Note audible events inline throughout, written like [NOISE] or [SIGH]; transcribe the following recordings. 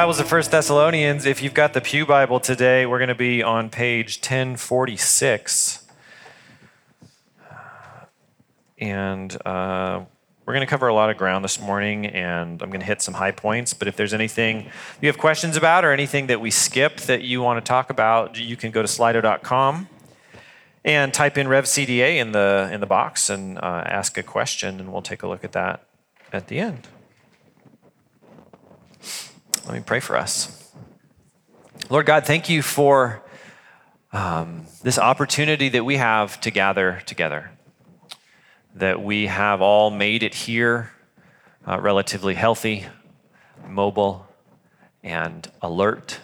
Bibles to 1 Thessalonians. If you've got the Pew Bible today, we're going to be on page 1046. And uh, we're going to cover a lot of ground this morning, and I'm going to hit some high points. But if there's anything you have questions about or anything that we skipped that you want to talk about, you can go to slido.com and type in RevCDA in the, in the box and uh, ask a question, and we'll take a look at that at the end. Let me pray for us. Lord God, thank you for um, this opportunity that we have to gather together, that we have all made it here uh, relatively healthy, mobile, and alert,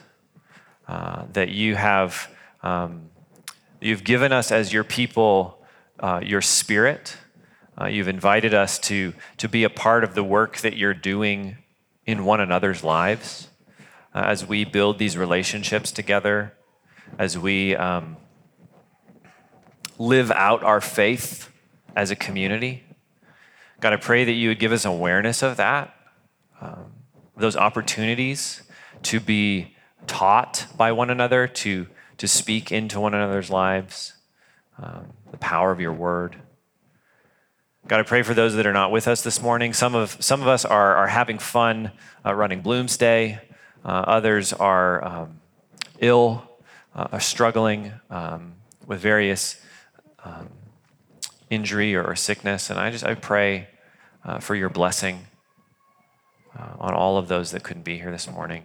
uh, that you have um, you've given us as your people uh, your spirit. Uh, you've invited us to, to be a part of the work that you're doing in one another's lives uh, as we build these relationships together, as we um, live out our faith as a community. God, I pray that you would give us awareness of that, um, those opportunities to be taught by one another, to, to speak into one another's lives, um, the power of your word. God, I pray for those that are not with us this morning. Some of, some of us are, are having fun uh, running Bloomsday, uh, others are um, ill, uh, are struggling um, with various um, injury or, or, sickness. And I just I pray uh, for your blessing uh, on all of those that couldn't be here this morning.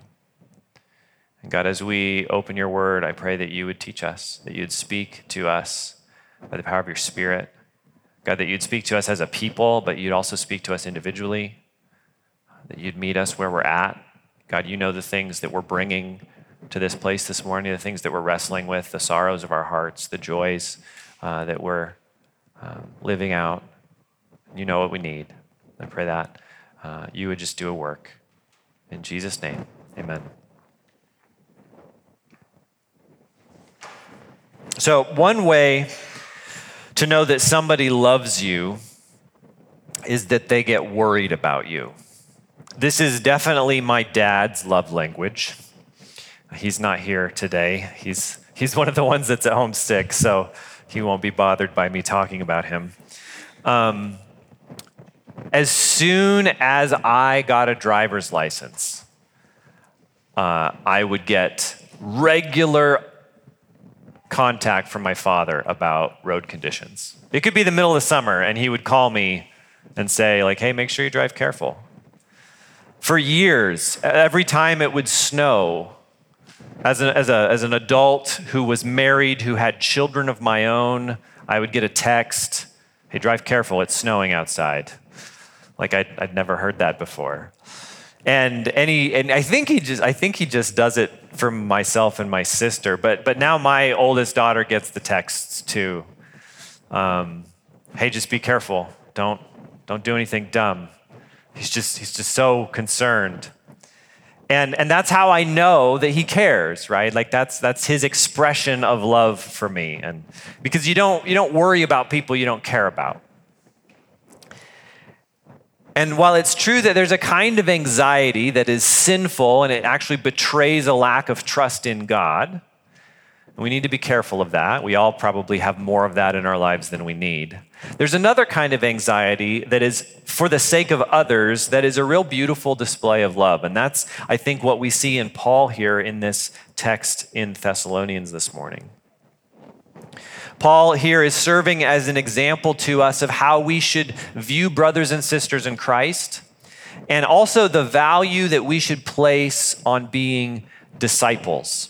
And God, as we open your word, I pray that you would teach us, that you'd speak to us by the power of your spirit. God, that you'd speak to us as a people, but you'd also speak to us individually, that you'd meet us where we're at. God, you know the things that we're bringing to this place this morning, the things that we're wrestling with, the sorrows of our hearts, the joys uh, that we're um, living out. You know what we need. I pray that uh, you would just do a work. In Jesus' name, amen. So, one way to know that somebody loves you is that they get worried about you. This is definitely my dad's love language. He's not here today. He's, he's one of the ones that's at home sick, so he won't be bothered by me talking about him. Um, as soon as I got a driver's license, uh, I would get regular contact from my father about road conditions. It could be the middle of the summer, and he would call me and say, like, hey, make sure you drive careful. For years, every time it would snow, as, a, as, a, as an adult who was married, who had children of my own, I would get a text, hey, drive careful, it's snowing outside. Like I'd, I'd never heard that before and any and I think he just I think he just does it for myself and my sister. But but now my oldest daughter gets the texts too. Um, hey, just be careful. Don't don't do anything dumb. He's just he's just so concerned. And, and that's how I know that he cares, right? Like that's that's his expression of love for me. And because you don't you don't worry about people you don't care about. And while it's true that there's a kind of anxiety that is sinful and it actually betrays a lack of trust in God, we need to be careful of that. We all probably have more of that in our lives than we need. There's another kind of anxiety that is for the sake of others, that is a real beautiful display of love. And that's, I think, what we see in Paul here in this text in Thessalonians this morning. Paul here is serving as an example to us of how we should view brothers and sisters in Christ and also the value that we should place on being disciples.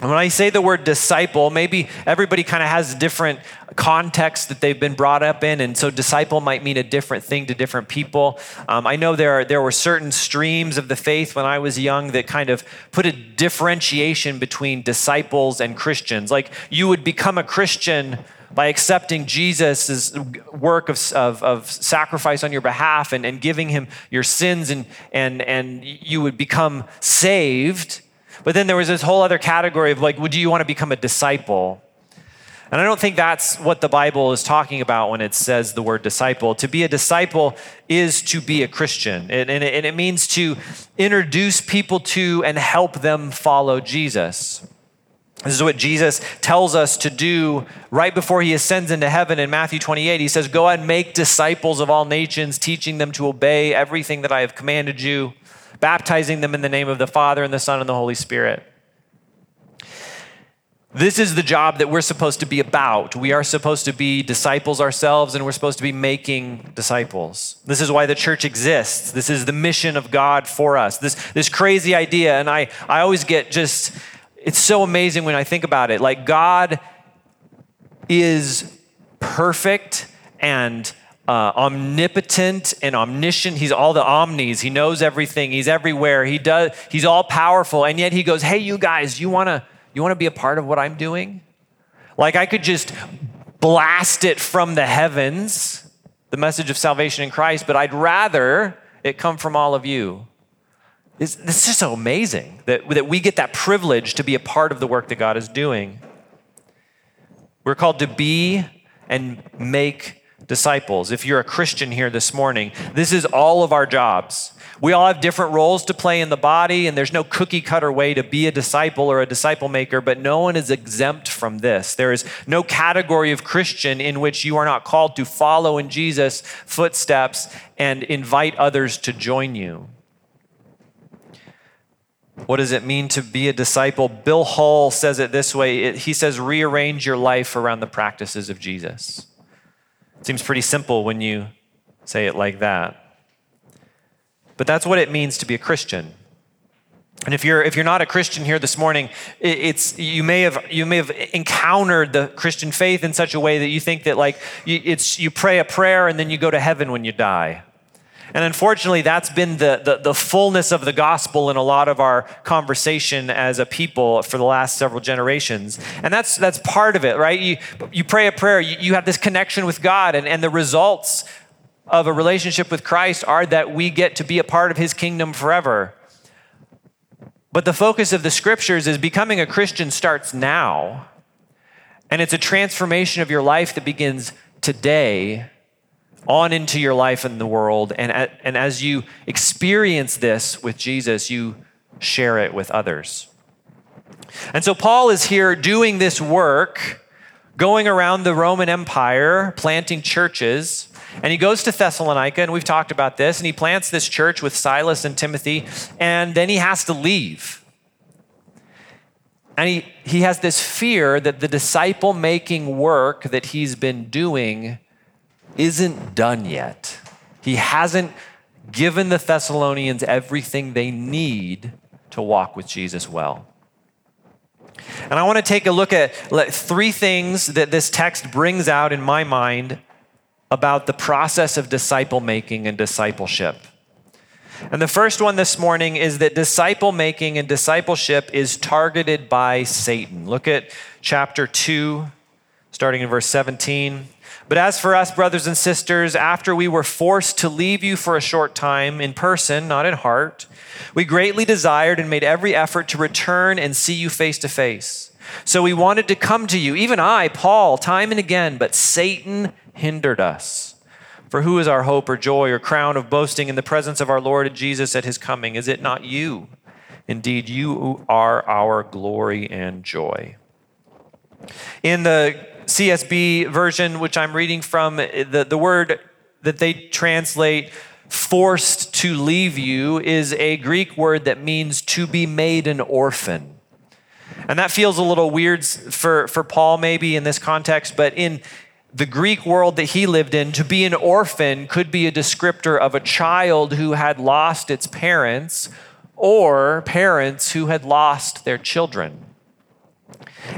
When I say the word disciple, maybe everybody kind of has different context that they've been brought up in, and so disciple might mean a different thing to different people. Um, I know there are, there were certain streams of the faith when I was young that kind of put a differentiation between disciples and Christians. Like you would become a Christian by accepting Jesus' work of, of, of, sacrifice on your behalf and, and giving him your sins, and, and, and you would become saved. But then there was this whole other category of like, would you want to become a disciple? And I don't think that's what the Bible is talking about when it says the word disciple. To be a disciple is to be a Christian, and, and, it, and it means to introduce people to and help them follow Jesus. This is what Jesus tells us to do right before he ascends into heaven in Matthew 28. He says, Go and make disciples of all nations, teaching them to obey everything that I have commanded you, baptizing them in the name of the Father and the Son and the Holy Spirit. This is the job that we're supposed to be about. We are supposed to be disciples ourselves, and we're supposed to be making disciples. This is why the church exists. This is the mission of God for us. This, this crazy idea, and I, I always get just it's so amazing when I think about it. Like, God is perfect and uh, omnipotent and omniscient. He's all the omnis. He knows everything. He's everywhere. He does. He's all powerful. And yet he goes, "Hey, you guys, you wanna you wanna be a part of what I'm doing? Like I could just blast it from the heavens, the message of salvation in Christ, but I'd rather it come from all of you. It's, it's just so amazing that, that we get that privilege to be a part of the work that God is doing. We're called to be and make disciples. If you're a Christian here this morning, this is all of our jobs. We all have different roles to play in the body, and there's no cookie cutter way to be a disciple or a disciple maker, but no one is exempt from this. There is no category of Christian in which you are not called to follow in Jesus' footsteps and invite others to join you. What does it mean to be a disciple? Bill Hull says it this way he says, rearrange your life around the practices of Jesus. It seems pretty simple when you say it like that. But that's what it means to be a Christian. And if you're if you're not a Christian here this morning, it's you may have you may have encountered the Christian faith in such a way that you think that like it's you pray a prayer and then you go to heaven when you die. And unfortunately, that's been the, the, the, fullness of the gospel in a lot of our conversation as a people for the last several generations. And that's, that's part of it, right? You, you pray a prayer, you, you have this connection with God, and, and the results of a relationship with Christ are that we get to be a part of his kingdom forever. But the focus of the scriptures is becoming a Christian starts now. And it's a transformation of your life that begins today on into your life in the world. And, and as you experience this with Jesus, you share it with others. And so Paul is here doing this work, going around the Roman Empire, planting churches. And he goes to Thessalonica, and we've talked about this, and he plants this church with Silas and Timothy, and then he has to leave. And he, he has this fear that the disciple making work that he's been doing isn't done yet. He hasn't given the Thessalonians everything they need to walk with Jesus well. And I want to take a look at three things that this text brings out in my mind about the process of disciple making and discipleship. And the first one this morning is that disciple making and discipleship is targeted by Satan. Look at chapter 2, starting in verse 17. But as for us, brothers and sisters, after we were forced to leave you for a short time in person, not in heart, we greatly desired and made every effort to return and see you face to face. So we wanted to come to you, even I, Paul, time and again, but Satan hindered us. For who is our hope or joy or crown of boasting in the presence of our Lord Jesus at his coming? Is it not you? Indeed, you are our glory and joy. In the CSB version, which I'm reading from, the, the word that they translate forced to leave you is a Greek word that means to be made an orphan. And that feels a little weird for, for Paul, maybe in this context, but in the Greek world that he lived in, to be an orphan could be a descriptor of a child who had lost its parents or parents who had lost their children.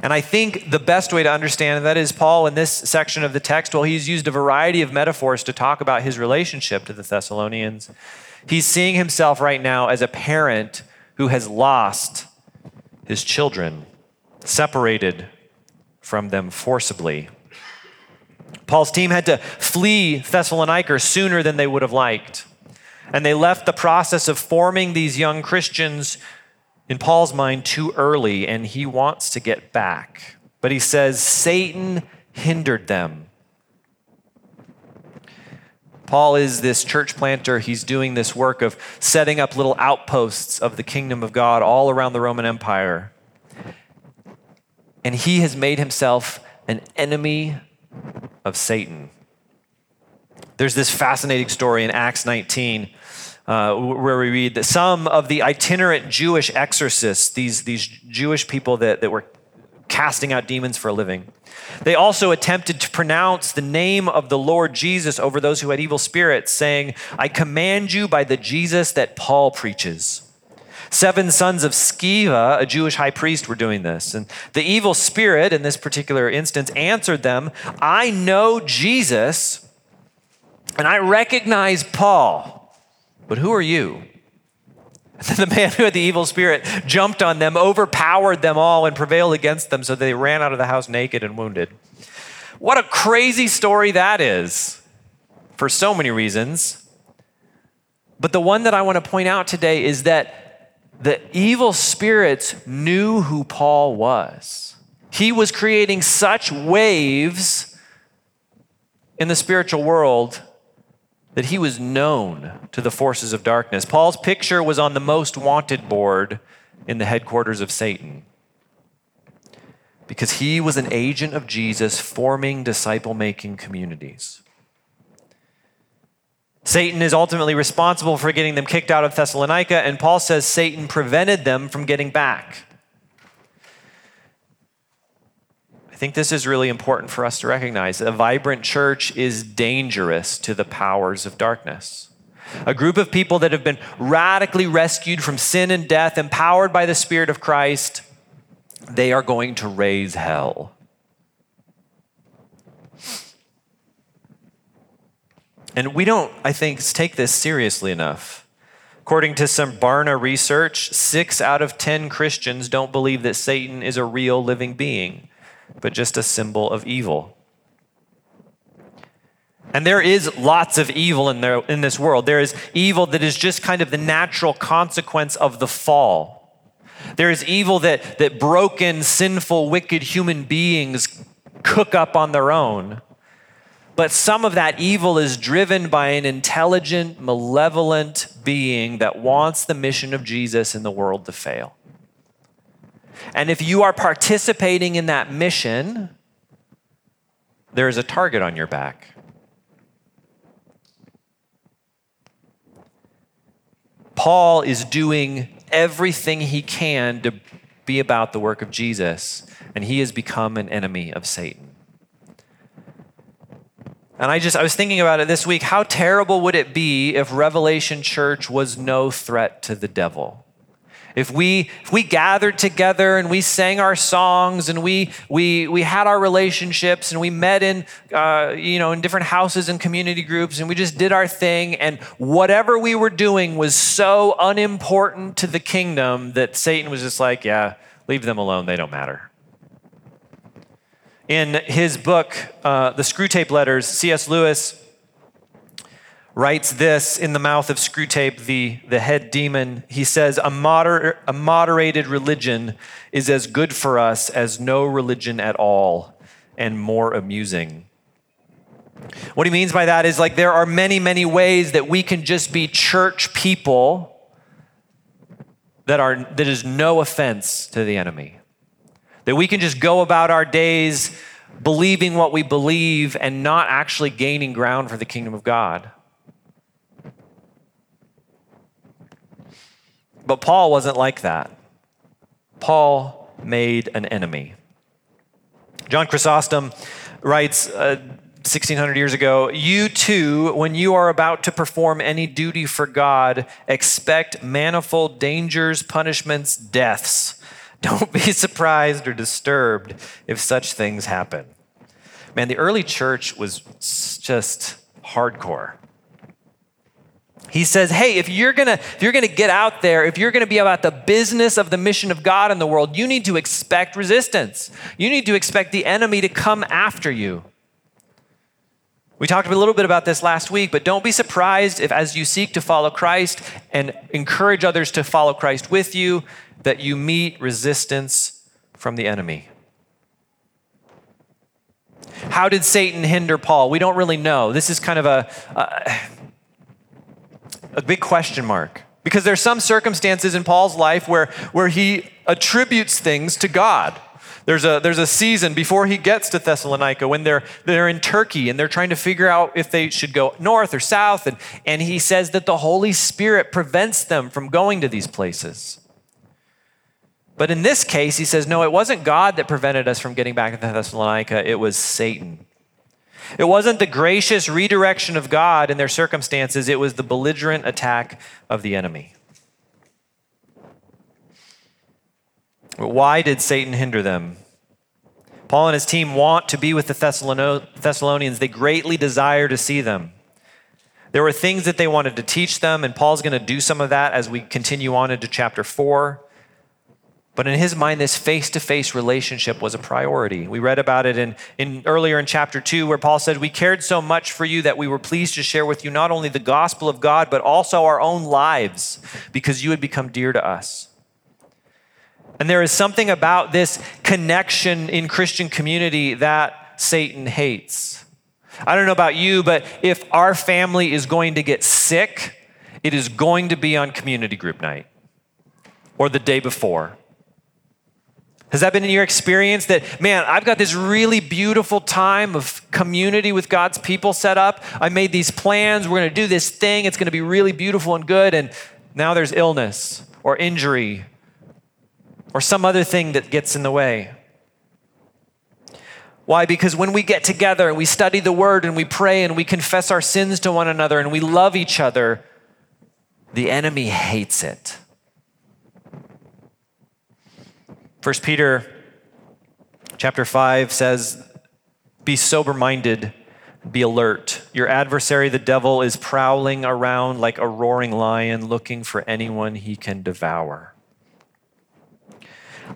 And I think the best way to understand that is Paul in this section of the text, well, he's used a variety of metaphors to talk about his relationship to the Thessalonians. He's seeing himself right now as a parent who has lost his children, separated from them forcibly. Paul's team had to flee Thessalonica sooner than they would have liked. And they left the process of forming these young Christians in Paul's mind too early, and he wants to get back. But he says, Satan hindered them. Paul is this church planter. He's doing this work of setting up little outposts of the kingdom of God all around the Roman Empire. And he has made himself an enemy of Satan. There's this fascinating story in Acts 19 uh, where we read that some of the itinerant Jewish exorcists, these, these Jewish people that, that were casting out demons for a living, they also attempted to pronounce the name of the Lord Jesus over those who had evil spirits, saying, I command you by the Jesus that Paul preaches. Seven sons of Sceva, a Jewish high priest, were doing this. And the evil spirit, in this particular instance, answered them, I know Jesus and I recognize Paul, but who are you? [LAUGHS] the man who had the evil spirit jumped on them, overpowered them all, and prevailed against them, so they ran out of the house naked and wounded. What a crazy story that is for so many reasons. But the one that I want to point out today is that the evil spirits knew who Paul was. He was creating such waves in the spiritual world that he was known to the forces of darkness. Paul's picture was on the most wanted board in the headquarters of Satan because he was an agent of Jesus forming disciple making communities. Satan is ultimately responsible for getting them kicked out of Thessalonica, and Paul says Satan prevented them from getting back. Think this is really important for us to recognize. A vibrant church is dangerous to the powers of darkness. A group of people that have been radically rescued from sin and death, empowered by the Spirit of Christ, they are going to raise hell. And we don't, I think, take this seriously enough. According to some Barna research, six out of 10 Christians don't believe that Satan is a real living being but just a symbol of evil. And there is lots of evil in, there, in this world. There is evil that is just kind of the natural consequence of the fall. There is evil that, that broken, sinful, wicked human beings cook up on their own. But some of that evil is driven by an intelligent, malevolent being that wants the mission of Jesus in the world to fail. And if you are participating in that mission, there is a target on your back. Paul is doing everything he can to be about the work of Jesus, and he has become an enemy of Satan. And I just I was thinking about it this week, how terrible would it be if Revelation Church was no threat to the devil? If we if we gathered together and we sang our songs and we we we had our relationships and we met in uh, you know in different houses and community groups and we just did our thing and whatever we were doing was so unimportant to the kingdom that Satan was just like, yeah, leave them alone, they don't matter. In his book, uh, The Screwtape Letters, C.S. Lewis writes this in the mouth of Screwtape, the, the head demon. He says, a, moder- a moderated religion is as good for us as no religion at all and more amusing. What he means by that is like there are many, many ways that we can just be church people that are that is no offense to the enemy. That we can just go about our days believing what we believe and not actually gaining ground for the kingdom of God. But Paul wasn't like that. Paul made an enemy. John Chrysostom writes uh, 1600 years ago You too, when you are about to perform any duty for God, expect manifold dangers, punishments, deaths. Don't be [LAUGHS] surprised or disturbed if such things happen. Man, the early church was just hardcore. He says, "Hey, if you're going to if you're going to get out there, if you're going to be about the business of the mission of God in the world, you need to expect resistance. You need to expect the enemy to come after you." We talked a little bit about this last week, but don't be surprised if as you seek to follow Christ and encourage others to follow Christ with you, that you meet resistance from the enemy. how did Satan hinder Paul? We don't really know. This is kind of a, a, a big question mark. Because there's some circumstances in Paul's life where, where he attributes things to God. There's a, there's a season before he gets to Thessalonica when they're, they're in Turkey and they're trying to figure out if they should go north or south. And, and he says that the Holy Spirit prevents them from going to these places. But in this case, he says, no, it wasn't God that prevented us from getting back to Thessalonica, it was Satan. It wasn't the gracious redirection of God in their circumstances, it was the belligerent attack of the enemy. But why did Satan hinder them? Paul and his team want to be with the Thessalonians. They greatly desire to see them. There were things that they wanted to teach them, and Paul's going to do some of that as we continue on into chapter 4. But in his mind, this face to face relationship was a priority. We read about it in, in, earlier in chapter 2, where Paul said, We cared so much for you that we were pleased to share with you not only the gospel of God, but also our own lives, because you had become dear to us. And there is something about this connection in Christian community that Satan hates. I don't know about you, but if our family is going to get sick, it is going to be on community group night or the day before has that been in your experience that, man, I've got this really beautiful time of community with God's people set up? I made these plans. We're going to do this thing. It's going to be really beautiful and good. And now there's illness or injury or some other thing that gets in the way. Why? Because when we get together and we study the word and we pray and we confess our sins to one another and we love each other, the enemy hates it. 1 Peter chapter 5 says, Be sober minded, be alert. Your adversary, the devil, is prowling around like a roaring lion looking for anyone he can devour.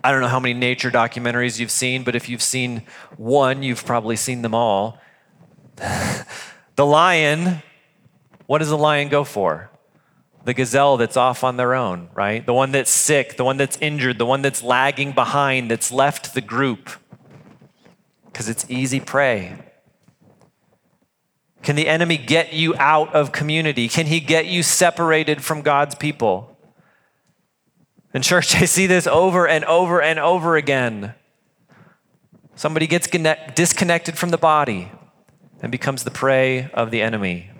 I don't know how many nature documentaries you've seen, but if you've seen one, you've probably seen them all. [LAUGHS] the lion, what does the lion go for? The gazelle that's off on their own, right? The one that's sick, the one that's injured, the one that's lagging behind, that's left the group. Because it's easy prey. Can the enemy get you out of community? Can he get you separated from God's people? In church, [LAUGHS] I see this over and over and over again. Somebody gets disconnected from the body and becomes the prey of the enemy.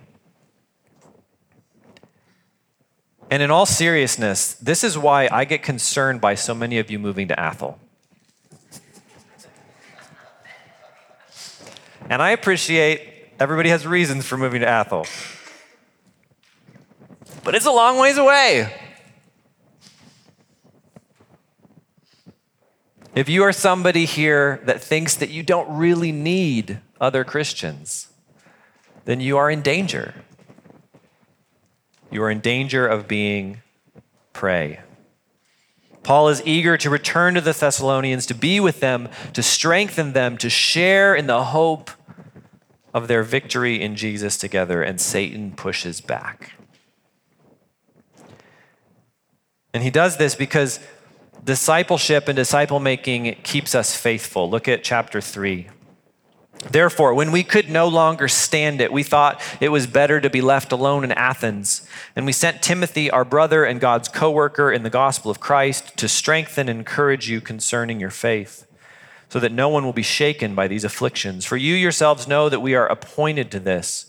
And in all seriousness, this is why I get concerned by so many of you moving to Athol. And I appreciate everybody has reasons for moving to Athol. But it's a long ways away. If you are somebody here that thinks that you don't really need other Christians, then you are in danger you are in danger of being prey. Paul is eager to return to the Thessalonians, to be with them, to strengthen them, to share in the hope of their victory in Jesus together, and Satan pushes back. And he does this because discipleship and disciple making keeps us faithful. Look at chapter 3. Therefore, when we could no longer stand it, we thought it was better to be left alone in Athens. And we sent Timothy, our brother and God's co worker in the gospel of Christ, to strengthen and encourage you concerning your faith, so that no one will be shaken by these afflictions. For you yourselves know that we are appointed to this.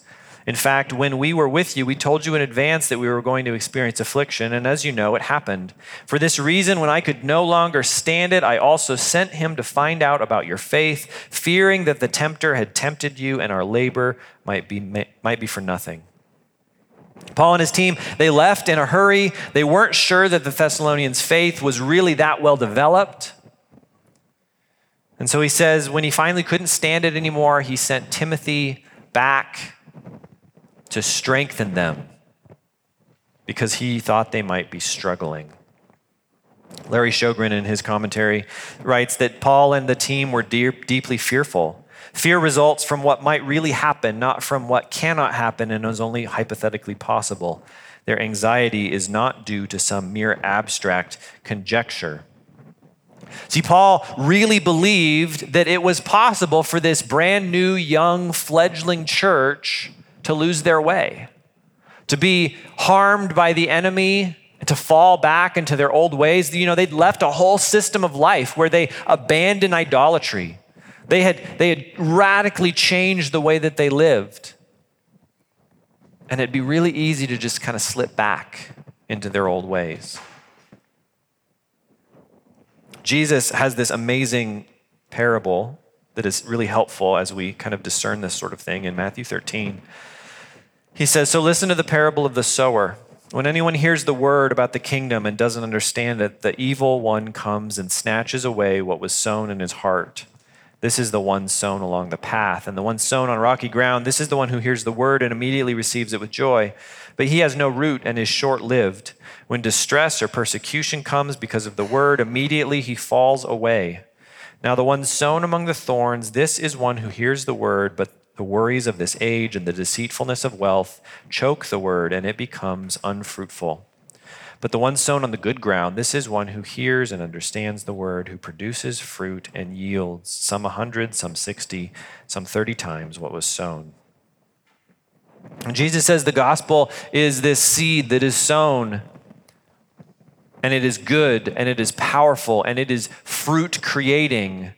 In fact, when we were with you, we told you in advance that we were going to experience affliction, and as you know, it happened. For this reason, when I could no longer stand it, I also sent him to find out about your faith, fearing that the tempter had tempted you and our labor might be, might be for nothing. Paul and his team, they left in a hurry. They weren't sure that the Thessalonians' faith was really that well developed. And so he says, when he finally couldn't stand it anymore, he sent Timothy back to strengthen them because he thought they might be struggling. Gary Shogren, in his commentary, writes that Paul and the team were deep, deeply fearful. Fear results from what might really happen, not from what cannot happen and is only hypothetically possible. Their anxiety is not due to some mere abstract conjecture. See, Paul really believed that it was possible for this brand new, young, fledgling church to lose their way, to be harmed by the enemy, to fall back into their old ways. You know, they'd left a whole system of life where they abandoned idolatry. They had, they had radically changed the way that they lived. And it'd be really easy to just kind of slip back into their old ways. Jesus has this amazing parable that is really helpful as we kind of discern this sort of thing in Matthew 13. He says, So listen to the parable of the sower. When anyone hears the word about the kingdom and doesn't understand it, the evil one comes and snatches away what was sown in his heart. This is the one sown along the path. And the one sown on rocky ground, this is the one who hears the word and immediately receives it with joy. But he has no root and is short lived. When distress or persecution comes because of the word, immediately he falls away. Now, the one sown among the thorns, this is one who hears the word, but the worries of this age and the deceitfulness of wealth choke the word, and it becomes unfruitful. But the one sown on the good ground, this is one who hears and understands the word, who produces fruit and yields some a hundred, some sixty, some thirty times what was sown. Jesus says the gospel is this seed that is sown, and it is good, and it is powerful, and it is fruit creating.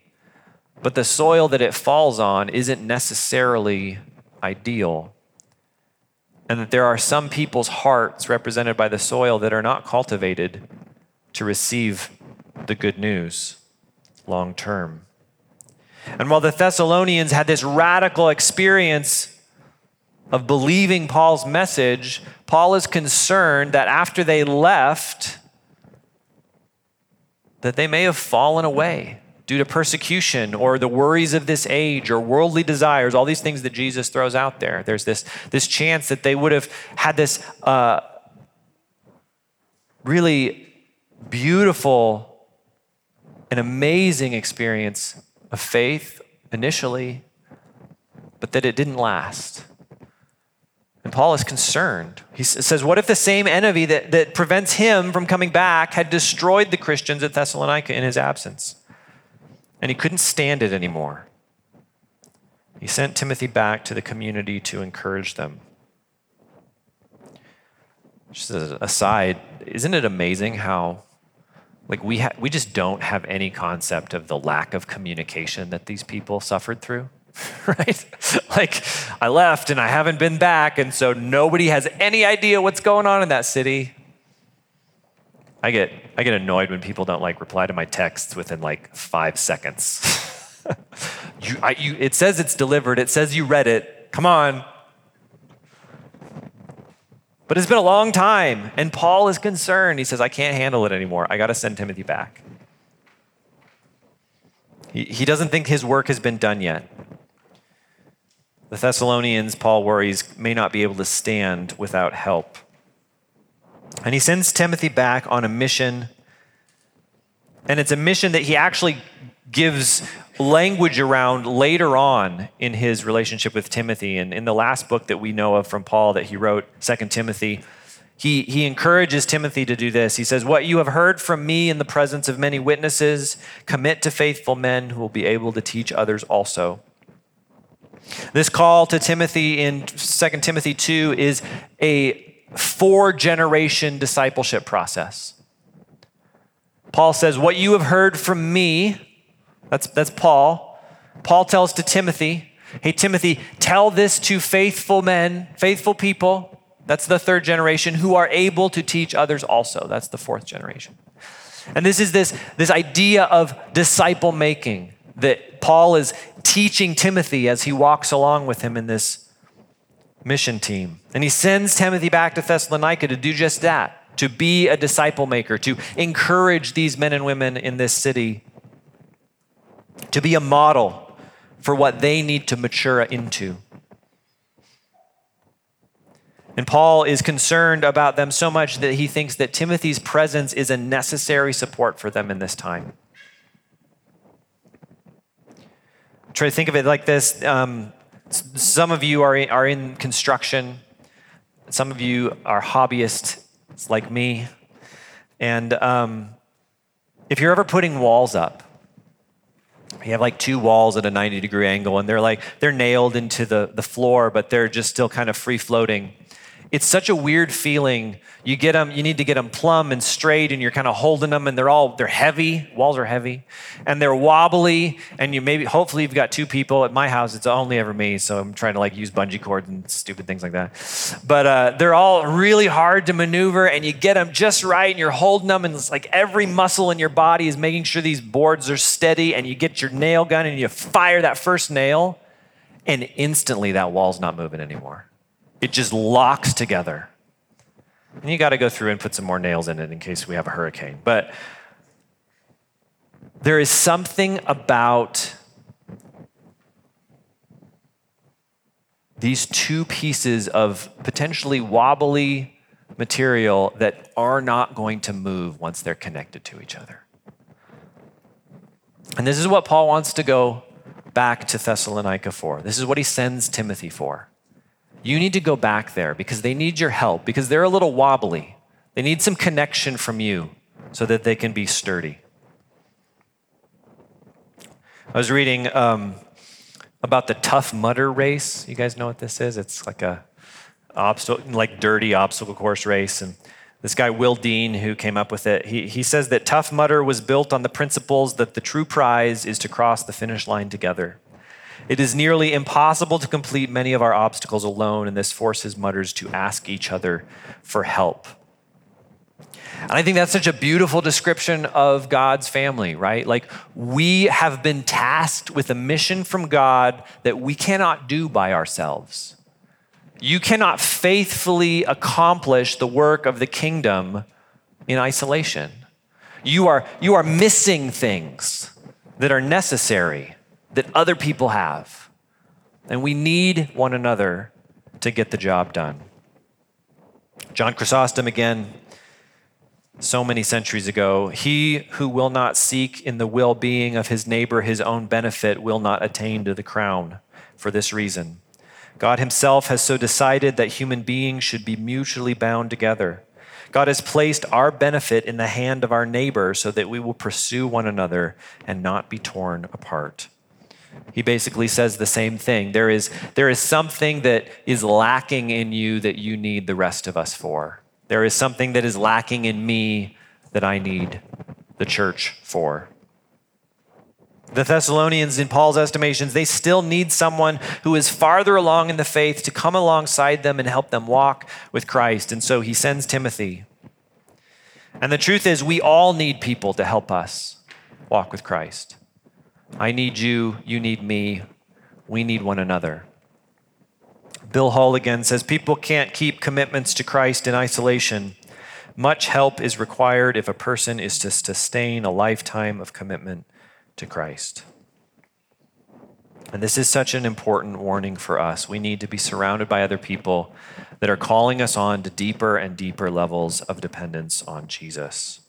But the soil that it falls on isn't necessarily ideal and that there are some people's hearts represented by the soil that are not cultivated to receive the good news long term. And while the Thessalonians had this radical experience of believing Paul's message, Paul is concerned that after they left, that they may have fallen away due to persecution or the worries of this age or worldly desires, all these things that Jesus throws out there. There's this, this chance that they would have had this uh, really beautiful and amazing experience of faith initially, but that it didn't last. And Paul is concerned. He says, What if the same enemy that, that prevents him from coming back had destroyed the Christians at Thessalonica in his absence? And he couldn't stand it anymore. He sent Timothy back to the community to encourage them. Just as aside, isn't it amazing how like we ha- we just don't have any concept of the lack of communication that these people suffered through, [LAUGHS] right? like I left and I haven't been back and so nobody has any idea what's going on in that city. I get I get annoyed when people don't like reply to my texts within like five seconds. [LAUGHS] you, I, you, it says it's delivered. It says you read it. Come on. But it's been a long time, and Paul is concerned. He says, I can't handle it anymore. I got to send Timothy back. He, he doesn't think his work has been done yet. The Thessalonians, Paul worries, may not be able to stand without help. And he sends Timothy back on a mission. And it's a mission that he actually gives language around later on in his relationship with Timothy. And in the last book that we know of from Paul that he wrote, Second Timothy, he, he encourages Timothy to do this. He says, What you have heard from me in the presence of many witnesses, commit to faithful men who will be able to teach others also. This call to Timothy in 2 Timothy 2 is a four generation discipleship process. Paul says, What you have heard from me, that's, that's Paul. Paul tells to Timothy, Hey, Timothy, tell this to faithful men, faithful people. That's the third generation who are able to teach others also. That's the fourth generation. And this is this, this idea of disciple making that Paul is teaching Timothy as he walks along with him in this mission team. And he sends Timothy back to Thessalonica to do just that, to be a disciple maker, to encourage these men and women in this city, to be a model for what they need to mature into. And Paul is concerned about them so much that he thinks that Timothy's presence is a necessary support for them in this time. Try to think of it like this. Um, some of you are in, are in construction. Some of you are hobbyists like me. And um, if you're ever putting walls up, you have like two walls at a 90 degree angle and they're like they're nailed into the, the floor but they're just still kind of free floating it's such a weird feeling. You get them you need to get them plumb and straight and you're kind of holding them and they're all they're heavy walls are heavy and they're wobbly and you maybe hopefully you've got two people. At my house it's only ever me so i'm trying to like use bungee cords and stupid things like that. But uh, they're all really hard to maneuver and you get them just right and you're holding them and it's like every muscle in your body is making sure these boards are steady and you get your nail gun and you fire that first nail and instantly that wall's not moving anymore it just locks together and you got to go through and put some more nails in it in case we have a hurricane. But there is something about these two pieces of potentially wobbly material that are not going to move once they're connected to each other. And this is what Paul wants to go back to Thessalonica for. This is what he sends Timothy for. You need to go back there because they need your help, because they're a little wobbly. They need some connection from you so that they can be sturdy. I was reading um, about the Tough Mudder race. You guys know what this is? It's like a obstacle, like dirty obstacle course race. And this guy, Will Dean, who came up with it, he, he says that Tough Mudder was built on the principles that the true prize is to cross the finish line together. It is nearly impossible to complete many of our obstacles alone, and this forces Mudders to ask each other for help. And I think that's such a beautiful description of God's family, right? Like, we have been tasked with a mission from God that we cannot do by ourselves. You cannot faithfully accomplish the work of the kingdom in isolation. You are, you are missing things that are necessary that other people have. And we need one another to get the job done. John Chrysostom again, so many centuries ago, he who will not seek in the well being of his neighbor his own benefit will not attain to the crown for this reason. God himself has so decided that human beings should be mutually bound together. God has placed our benefit in the hand of our neighbor so that we will pursue one another and not be torn apart. He basically says the same thing. There is, there is something that is lacking in you that you need the rest of us for. There is something that is lacking in me that I need the church for. The Thessalonians, in Paul's estimations, they still need someone who is farther along in the faith to come alongside them and help them walk with Christ. And so he sends Timothy. And the truth is, we all need people to help us walk with Christ. I need you, you need me, we need one another. Bill Hull again says people can't keep commitments to Christ in isolation. Much help is required if a person is to sustain a lifetime of commitment to Christ. And this is such an important warning for us. We need to be surrounded by other people that are calling us on to deeper and deeper levels of dependence on Jesus.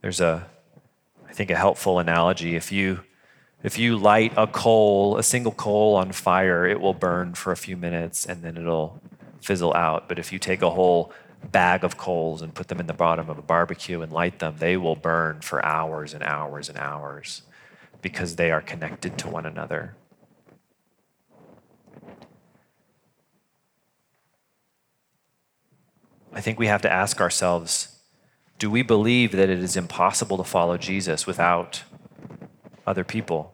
There's a I think a helpful analogy. If you if you light a coal, a single coal on fire, it will burn for a few minutes and then it'll fizzle out. But if you take a whole bag of coals and put them in the bottom of a barbecue and light them, they will burn for hours and hours and hours because they are connected to one another. I think we have to ask ourselves do we believe that it is impossible to follow Jesus without other people?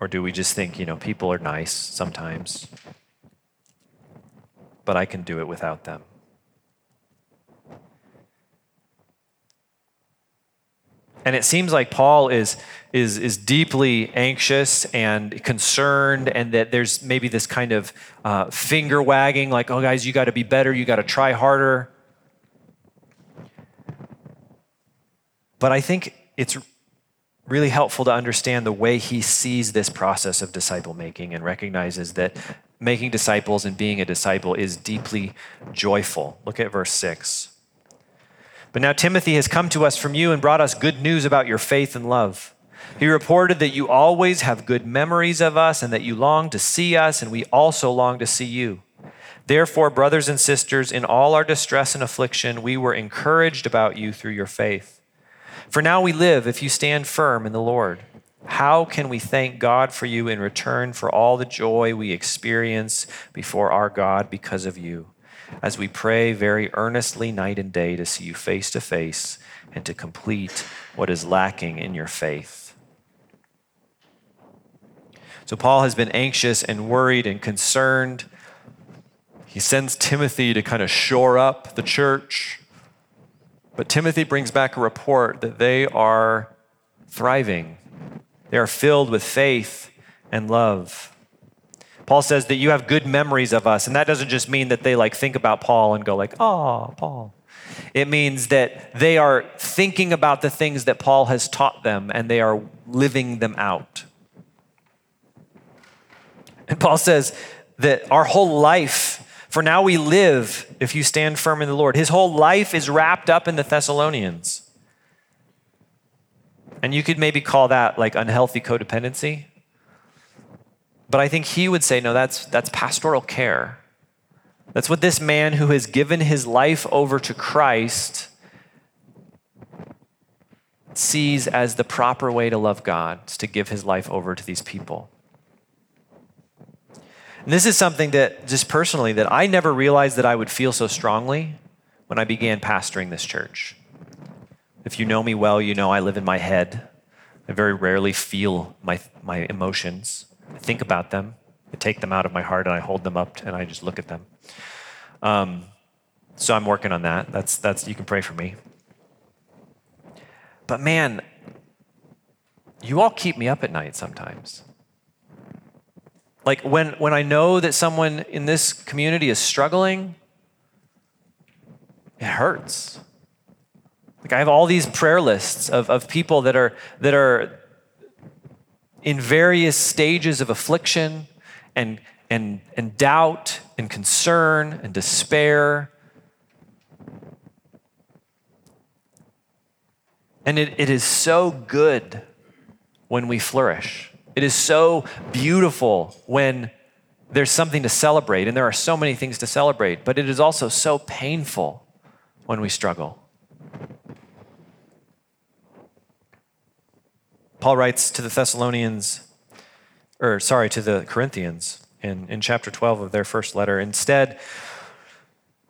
Or do we just think, you know, people are nice sometimes, but I can do it without them? And it seems like Paul is, is, is deeply anxious and concerned, and that there's maybe this kind of uh, finger wagging, like, oh, guys, you got to be better, you got to try harder. But I think it's really helpful to understand the way he sees this process of disciple making and recognizes that making disciples and being a disciple is deeply joyful. Look at verse 6. But now Timothy has come to us from you and brought us good news about your faith and love. He reported that you always have good memories of us and that you long to see us, and we also long to see you. Therefore, brothers and sisters, in all our distress and affliction, we were encouraged about you through your faith. For now we live if you stand firm in the Lord. How can we thank God for you in return for all the joy we experience before our God because of you, as we pray very earnestly night and day to see you face to face and to complete what is lacking in your faith? So, Paul has been anxious and worried and concerned. He sends Timothy to kind of shore up the church. But Timothy brings back a report that they are thriving they are filled with faith and love. Paul says that you have good memories of us, and that doesn't just mean that they like think about Paul and go like, "Oh, Paul." It means that they are thinking about the things that Paul has taught them and they are living them out. And Paul says that our whole life, for now we live if you stand firm in the Lord. His whole life is wrapped up in the Thessalonians. And you could maybe call that like unhealthy codependency. But I think he would say, no, that's, that's pastoral care. That's what this man who has given his life over to Christ sees as the proper way to love God, is to give his life over to these people. And this is something that, just personally, that I never realized that I would feel so strongly when I began pastoring this church. If you know me well, you know I live in my head. I very rarely feel my, my emotions. I think about them. I take them out of my heart and I hold them up and I just look at them. Um, so I'm working on that. That's, that's, you can pray for me. But man, you all keep me up at night sometimes. Like when, when I know that someone in this community is struggling, it hurts. Like I have all these prayer lists of, of people that are that are in various stages of affliction and and and doubt and concern and despair. And it, it is so good when we flourish. It is so beautiful when there's something to celebrate, and there are so many things to celebrate, but it is also so painful when we struggle. Paul writes to the Thessalonians, or sorry, to the Corinthians in, in chapter 12 of their first letter. Instead,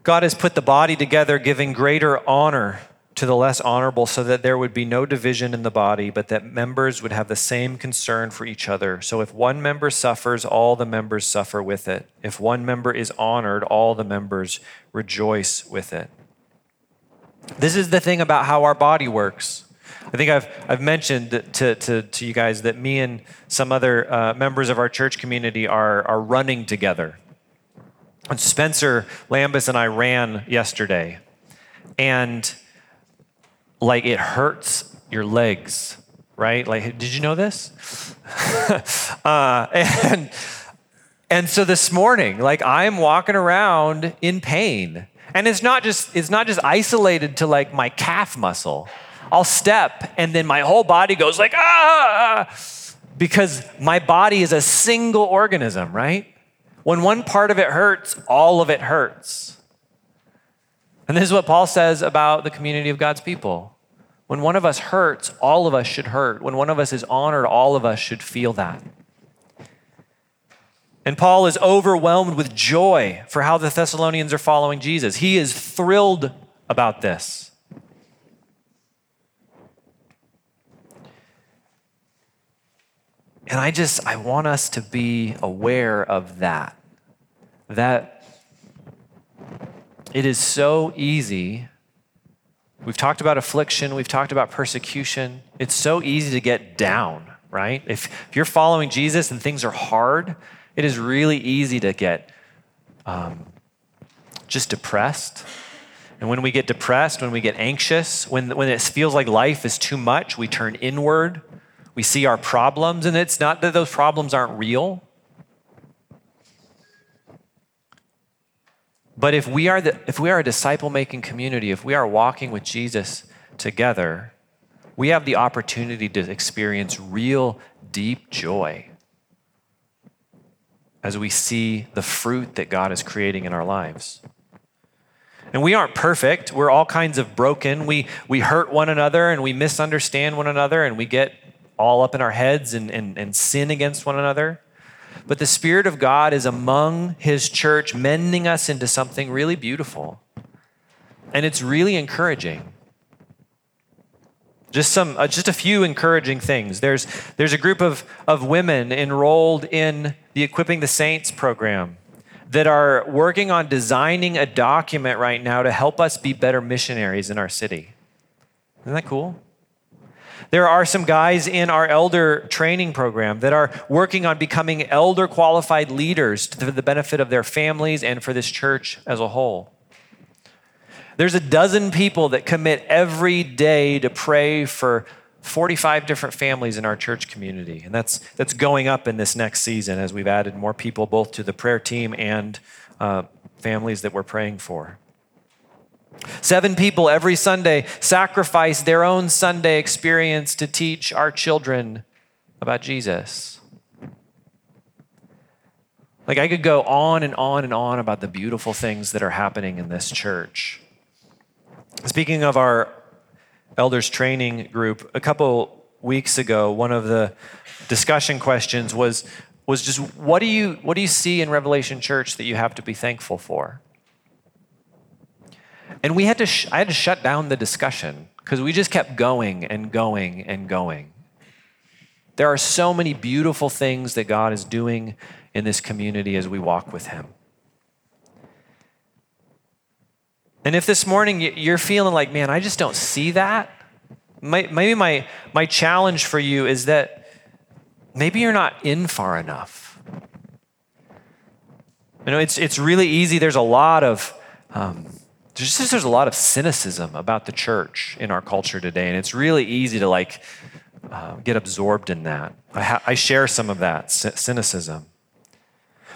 God has put the body together, giving greater honor to the less honorable, so that there would be no division in the body, but that members would have the same concern for each other. So if one member suffers, all the members suffer with it. If one member is honored, all the members rejoice with it. This is the thing about how our body works. I think I've, I've mentioned to, to, to you guys that me and some other uh, members of our church community are, are running together. And Spencer Lambus and I ran yesterday. And like it hurts your legs, right? Like, did you know this? [LAUGHS] uh, and, and so this morning, like I'm walking around in pain. And it's not just it's not just isolated to like my calf muscle. I'll step and then my whole body goes like, ah, because my body is a single organism, right? When one part of it hurts, all of it hurts. And this is what Paul says about the community of God's people. When one of us hurts, all of us should hurt. When one of us is honored, all of us should feel that. And Paul is overwhelmed with joy for how the Thessalonians are following Jesus. He is thrilled about this. And I just, I want us to be aware of that. That it is so easy. We've talked about affliction, we've talked about persecution. It's so easy to get down, right? If, if you're following Jesus and things are hard, it is really easy to get um, just depressed. And when we get depressed, when we get anxious, when, when it feels like life is too much, we turn inward we see our problems, and it's not that those problems aren't real. But if we are, the, if we are a disciple making community, if we are walking with Jesus together, we have the opportunity to experience real, deep joy. as we see the fruit that God is creating in our lives. And we aren't perfect. We're all kinds of broken. We, we hurt one another and we misunderstand one another and we get all up in our heads and, and, and sin against one another. But the Spirit of God is among His church, mending us into something really beautiful. And it's really encouraging. Just some, uh, just a few encouraging things. There's, there's a group of, of women enrolled in the Equipping the Saints program that are working on designing a document right now to help us be better missionaries in our city. Isn't that cool? There are some guys in our elder training program that are working on becoming elder qualified leaders for the benefit of their families and for this church as a whole. There's a dozen people that commit every day to pray for 45 different families in our church community. And that's, that's going up in this next season as we've added more people both to the prayer team and uh, families that we're praying for. Seven people every Sunday sacrifice their own Sunday experience to teach our children about Jesus. Like, I could go on and on and on about the beautiful things that are happening in this church. Speaking of our elders training group, a couple weeks ago, one of the discussion questions was, was just what do, you, what do you see in Revelation Church that you have to be thankful for? And we had to sh- I had to shut down the discussion because we just kept going and going and going. There are so many beautiful things that God is doing in this community as we walk with Him. And if this morning you're feeling like, man, I just don't see that, maybe my, my challenge for you is that maybe you're not in far enough. You know, it's, it's really easy. There's a lot of, um, there's just there's a lot of cynicism about the church in our culture today, and it's really easy to like uh, get absorbed in that. I, ha- I share some of that cynicism.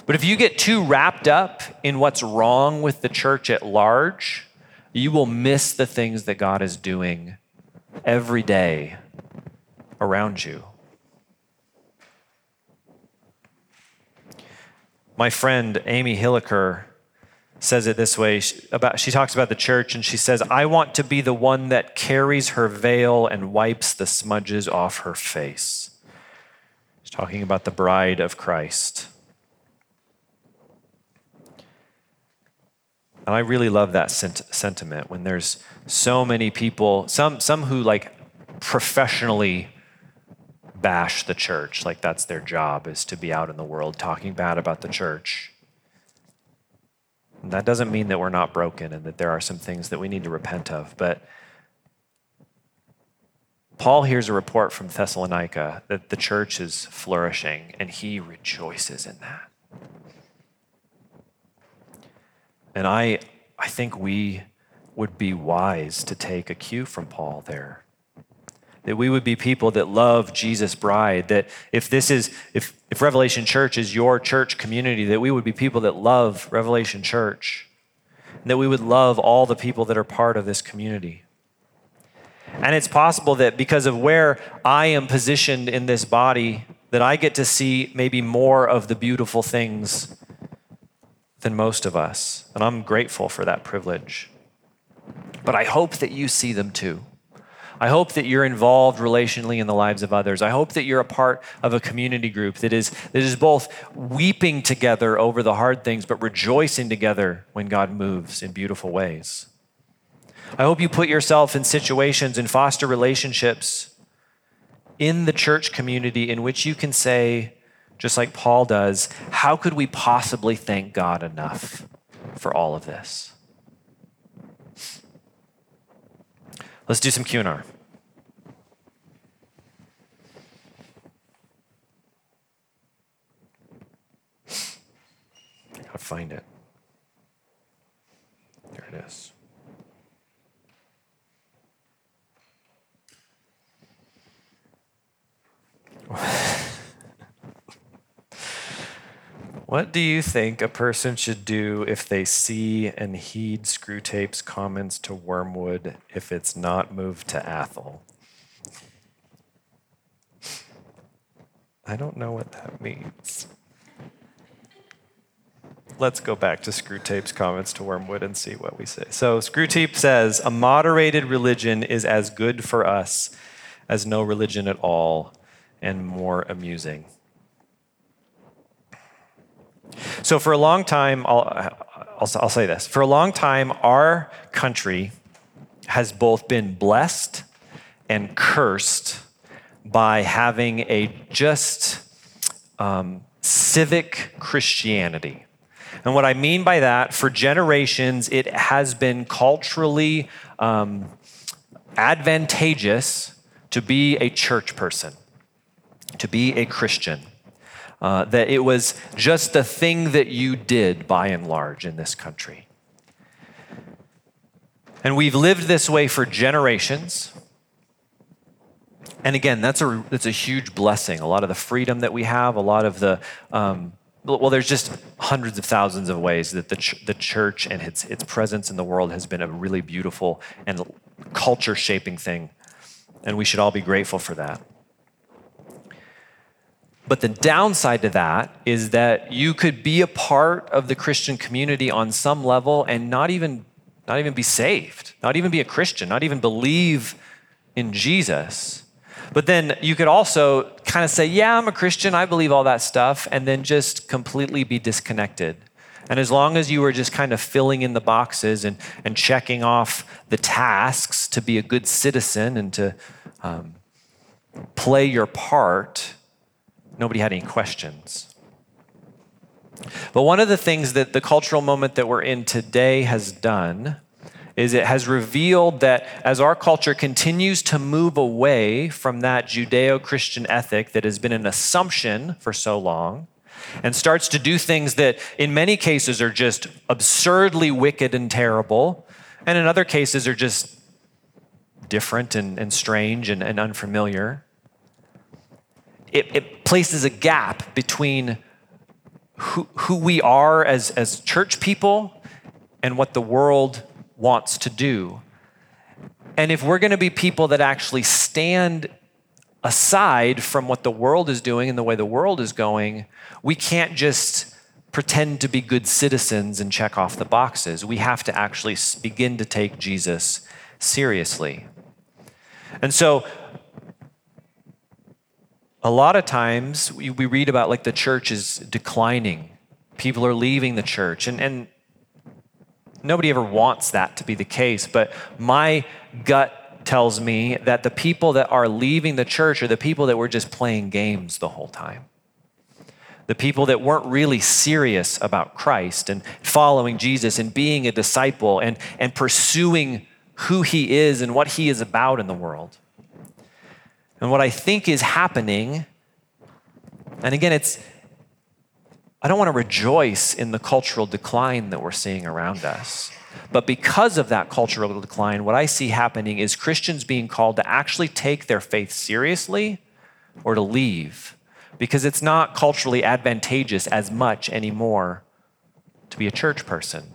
But if you get too wrapped up in what's wrong with the church at large, you will miss the things that God is doing every day around you. My friend Amy Hilliker says it this way. About she talks about the church and she says i want to be the one that carries her veil and wipes the smudges off her face. She's talking about the bride of christ. And i really love that sent- sentiment when there's so many people some some who like professionally bash the church like that's their job is to be out in the world talking bad about the church that doesn't mean that we're not broken and that there are some things that we need to repent of. But Paul hears a report from Thessalonica that the church is flourishing, and he rejoices in that. And I, I think we would be wise to take a cue from Paul there that we would be people that love Jesus' bride, that if this is, if, if Revelation Church is your church community, that we would be people that love Revelation Church, and that we would love all the people that are part of this community. And it's possible that because of where I am positioned in this body, that I get to see maybe more of the beautiful things than most of us. And I'm grateful for that privilege. But I hope that you see them too. I hope that you're involved relationally in the lives of others. I hope that you're a part of a community group that is, that is both weeping together over the hard things, but rejoicing together when God moves in beautiful ways. I hope you put yourself in situations and foster relationships in the church community in which you can say, just like Paul does, how could we possibly thank God enough for all of this? Let's do some Q&R. I gotta find it. There it is. [LAUGHS] What do you think a person should do if they see and heed Screwtape's comments to Wormwood if it's not moved to Athol? I don't know what that means. let's go back to Screwtape's comments to Wormwood and see what we say. So Screwtape says, a moderated religion is as good for us as no religion at all and more amusing. So for a long time, I'll, I'll, I'll say this. For a long time, our country has both been blessed and cursed by having a just um, civic Christianity. And what I mean by that, for generations, it has been culturally um, advantageous to be a church person, to be a Christian. Uh, that it was just a thing that you did by and large in this country. And we've lived this way for generations. And again, that's a, that's a huge blessing. A lot of the freedom that we have, a lot of the, um, well, there's just hundreds of thousands of ways that the, ch- the church and its, its presence in the world has been a really beautiful and culture shaping thing. And we should all be grateful for that. But the downside to that is that you could be a part of the Christian community on some level and not even, not even be saved, not even be a Christian, not even believe in Jesus. But then you could also kind of say, Yeah, I'm a Christian, I believe all that stuff, and then just completely be disconnected. And as long as you were just kind of filling in the boxes and, and checking off the tasks to be a good citizen and to um, play your part, nobody had any questions. But one of the things that the cultural moment that we're in today has done is it has revealed that as our culture continues to move away from that Judeo Christian ethic that has been an assumption for so long, and starts to do things that in many cases are just absurdly wicked and terrible, and in other cases are just different and, and strange and, and unfamiliar it, it places a gap between who, who we are as, as church people and what the world wants to do. And if we're going to be people that actually stand aside from what the world is doing and the way the world is going, we can't just pretend to be good citizens and check off the boxes. We have to actually begin to take Jesus seriously. And so a lot of times we, we read about like the church is declining, people are leaving the church, and, and nobody ever wants that to be the case. But my gut tells me that the people that are leaving the church are the people that were just playing games the whole time. The people that weren't really serious about Christ and following Jesus and being a disciple and, and pursuing who he is and what he is about in the world. And what I think is happening, and again, it's, I don't want to rejoice in the cultural decline that we're seeing around us. But because of that cultural decline, what I see happening is Christians being called to actually take their faith seriously or to leave because it's not culturally advantageous as much anymore to be a church person.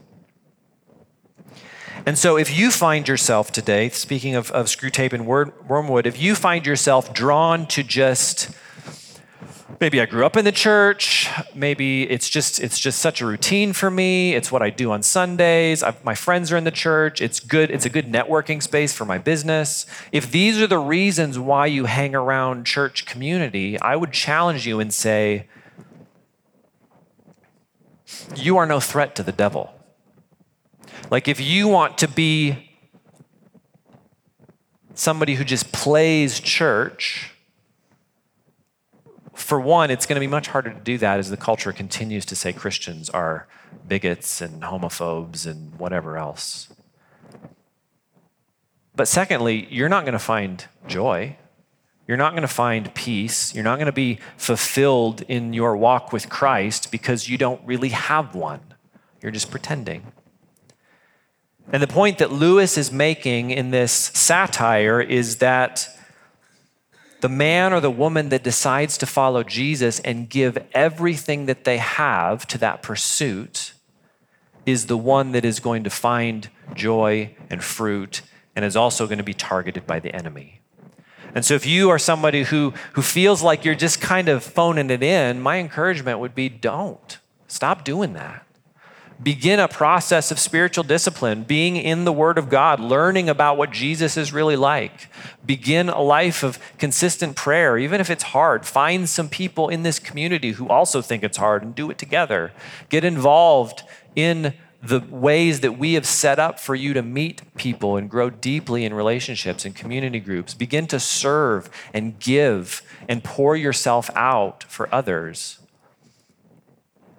And so, if you find yourself today, speaking of, of Screwtape and wormwood, if you find yourself drawn to just maybe I grew up in the church, maybe it's just it's just such a routine for me. It's what I do on Sundays. I've, my friends are in the church. It's good. It's a good networking space for my business. If these are the reasons why you hang around church community, I would challenge you and say, you are no threat to the devil. Like, if you want to be somebody who just plays church, for one, it's going to be much harder to do that as the culture continues to say Christians are bigots and homophobes and whatever else. But secondly, you're not going to find joy. You're not going to find peace. You're not going to be fulfilled in your walk with Christ because you don't really have one. You're just pretending. And the point that Lewis is making in this satire is that the man or the woman that decides to follow Jesus and give everything that they have to that pursuit is the one that is going to find joy and fruit and is also going to be targeted by the enemy. And so, if you are somebody who, who feels like you're just kind of phoning it in, my encouragement would be don't. Stop doing that. Begin a process of spiritual discipline, being in the Word of God, learning about what Jesus is really like. Begin a life of consistent prayer, even if it's hard. Find some people in this community who also think it's hard and do it together. Get involved in the ways that we have set up for you to meet people and grow deeply in relationships and community groups. Begin to serve and give and pour yourself out for others.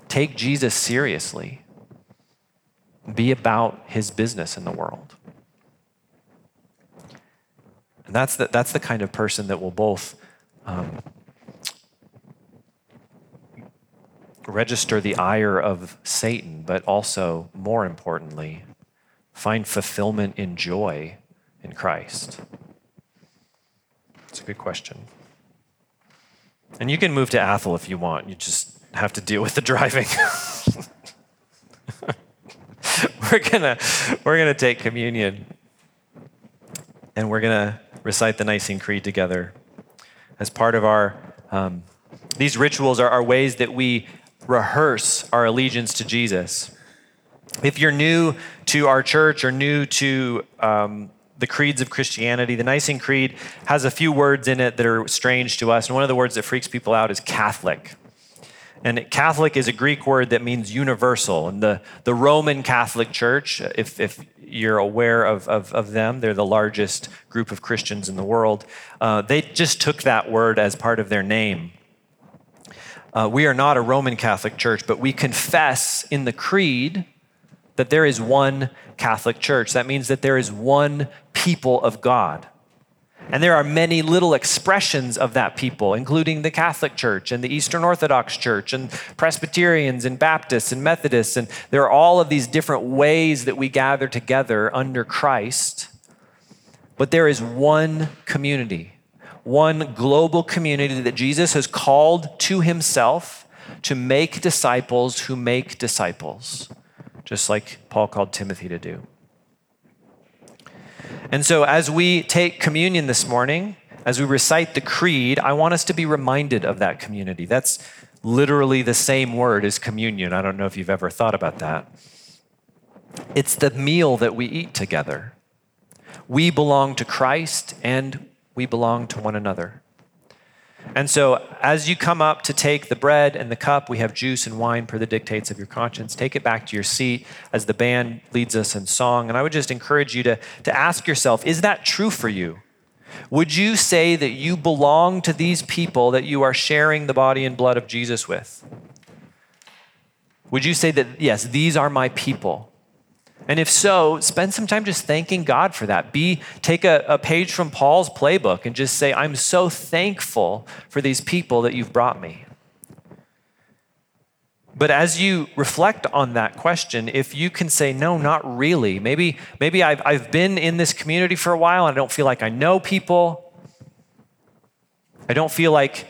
Take Jesus seriously. Be about his business in the world. And that's the, that's the kind of person that will both um, register the ire of Satan, but also, more importantly, find fulfillment in joy in Christ? It's a good question. And you can move to Athol if you want. You just have to deal with the driving. [LAUGHS] we're gonna we're gonna take communion and we're gonna recite the Nicene Creed together as part of our. Um, these rituals are, are ways that we rehearse our allegiance to Jesus. If you're new to our church or new to um, the creeds of Christianity, the Nicene Creed has a few words in it that are strange to us. And one of the words that freaks people out is Catholic. And Catholic is a Greek word that means universal. And the, the Roman Catholic Church, if, if you're aware of, of, of them, they're the largest group of Christians in the world, uh, they just took that word as part of their name. Uh, we are not a Roman Catholic church, but we confess in the creed that there is one Catholic church. That means that there is one people of God. And there are many little expressions of that people, including the Catholic Church and the Eastern Orthodox Church and Presbyterians and Baptists and Methodists. And there are all of these different ways that we gather together under Christ. But there is one community one global community that Jesus has called to himself to make disciples who make disciples, just like Paul called Timothy to do. And so, as we take communion this morning, as we recite the creed, I want us to be reminded of that community. That's literally the same word as communion. I don't know if you've ever thought about that. It's the meal that we eat together. We belong to Christ and we belong to one another. And so, as you come up to take the bread and the cup, we have juice and wine per the dictates of your conscience. Take it back to your seat as the band leads us in song. And I would just encourage you to, to ask yourself is that true for you? Would you say that you belong to these people that you are sharing the body and blood of Jesus with? Would you say that, yes, these are my people? And if so, spend some time just thanking God for that. Be take a, a, page from Paul's playbook and just say, I'm so thankful for these people that you've brought me. But as you reflect on that question, if you can say, no, not really, maybe, maybe I've, I've been in this community for a while and I don't feel like I know people. I don't feel like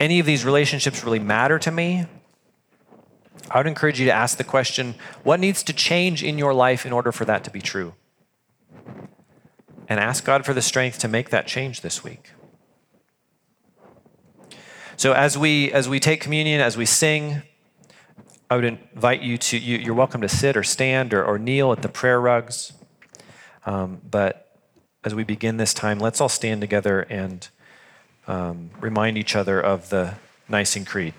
any of these relationships really matter to me. I would encourage you to ask the question what needs to change in your life in order for that to be true? And ask God for the strength to make that change this week. So as we as we take communion, as we sing, I would invite you to you, are welcome to sit or stand or, or kneel at the prayer rugs. Um, but as we begin this time, let's all stand together and um, remind each other of the Nicene Creed.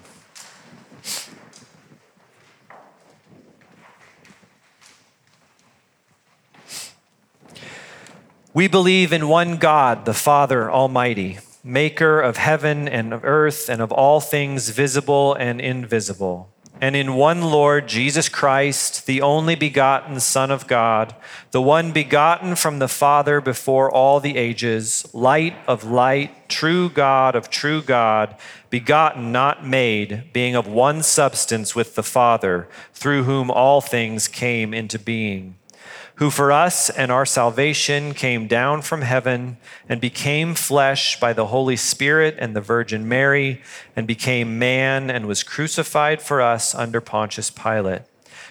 We believe in one God, the Father Almighty, maker of heaven and of earth and of all things visible and invisible, and in one Lord Jesus Christ, the only begotten Son of God, the one begotten from the Father before all the ages, light of light, true God of true God, begotten, not made, being of one substance with the Father, through whom all things came into being who for us and our salvation came down from heaven and became flesh by the Holy Spirit and the Virgin Mary, and became man and was crucified for us under Pontius Pilate.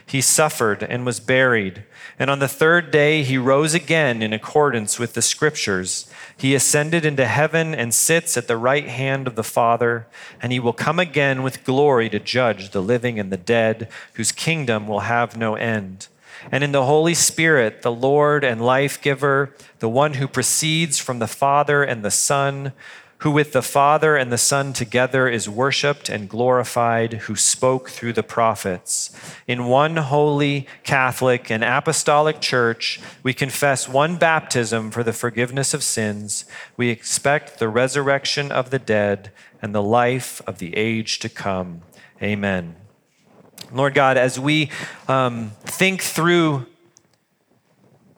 he suffered and was buried. And on the third day, he rose again in accordance with the scriptures. He ascended into heaven and sits at the right hand of the Father, and he will come again with glory to judge the living and the dead, whose kingdom will have no end. And in the Holy Spirit, the Lord and life giver, the one who proceeds from the Father and the Son, who with the Father and the Son together is worshiped and glorified, who spoke through the prophets. In one holy, Catholic, and apostolic church, we confess one baptism for the forgiveness of sins. We expect the resurrection of the dead and the life of the age to come. Amen. Lord God, as we um, think through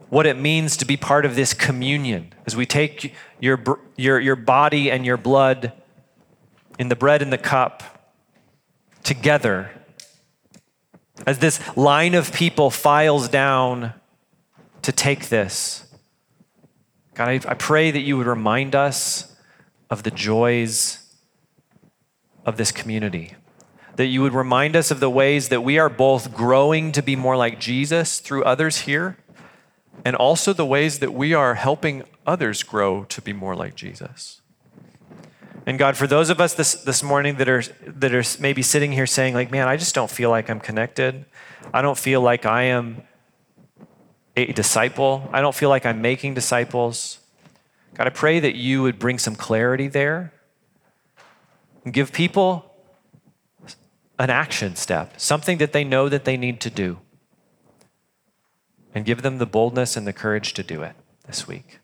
what it means to be part of this communion, as we take your, your, your body and your blood in the bread and the cup together, as this line of people files down to take this. God, I, I pray that you would remind us of the joys of this community that you would remind us of the ways that we are both growing to be more like Jesus through others here, and also the ways that we are helping others grow to be more like Jesus. And God, for those of us this, this morning that are, that are maybe sitting here saying, like, man, I just don't feel like I'm connected. I don't feel like I am a disciple. I don't feel like I'm making disciples. God, I pray that you would bring some clarity there and give people an action step, something that they know that they need to do, and give them the boldness and the courage to do it this week.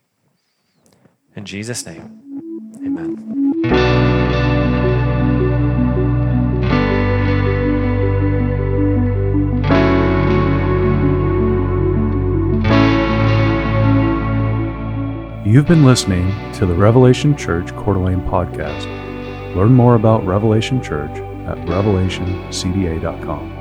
In Jesus' name, amen. You've been listening to the Revelation Church Coeur d'Alene podcast. Learn more about Revelation Church at revelationcda.com.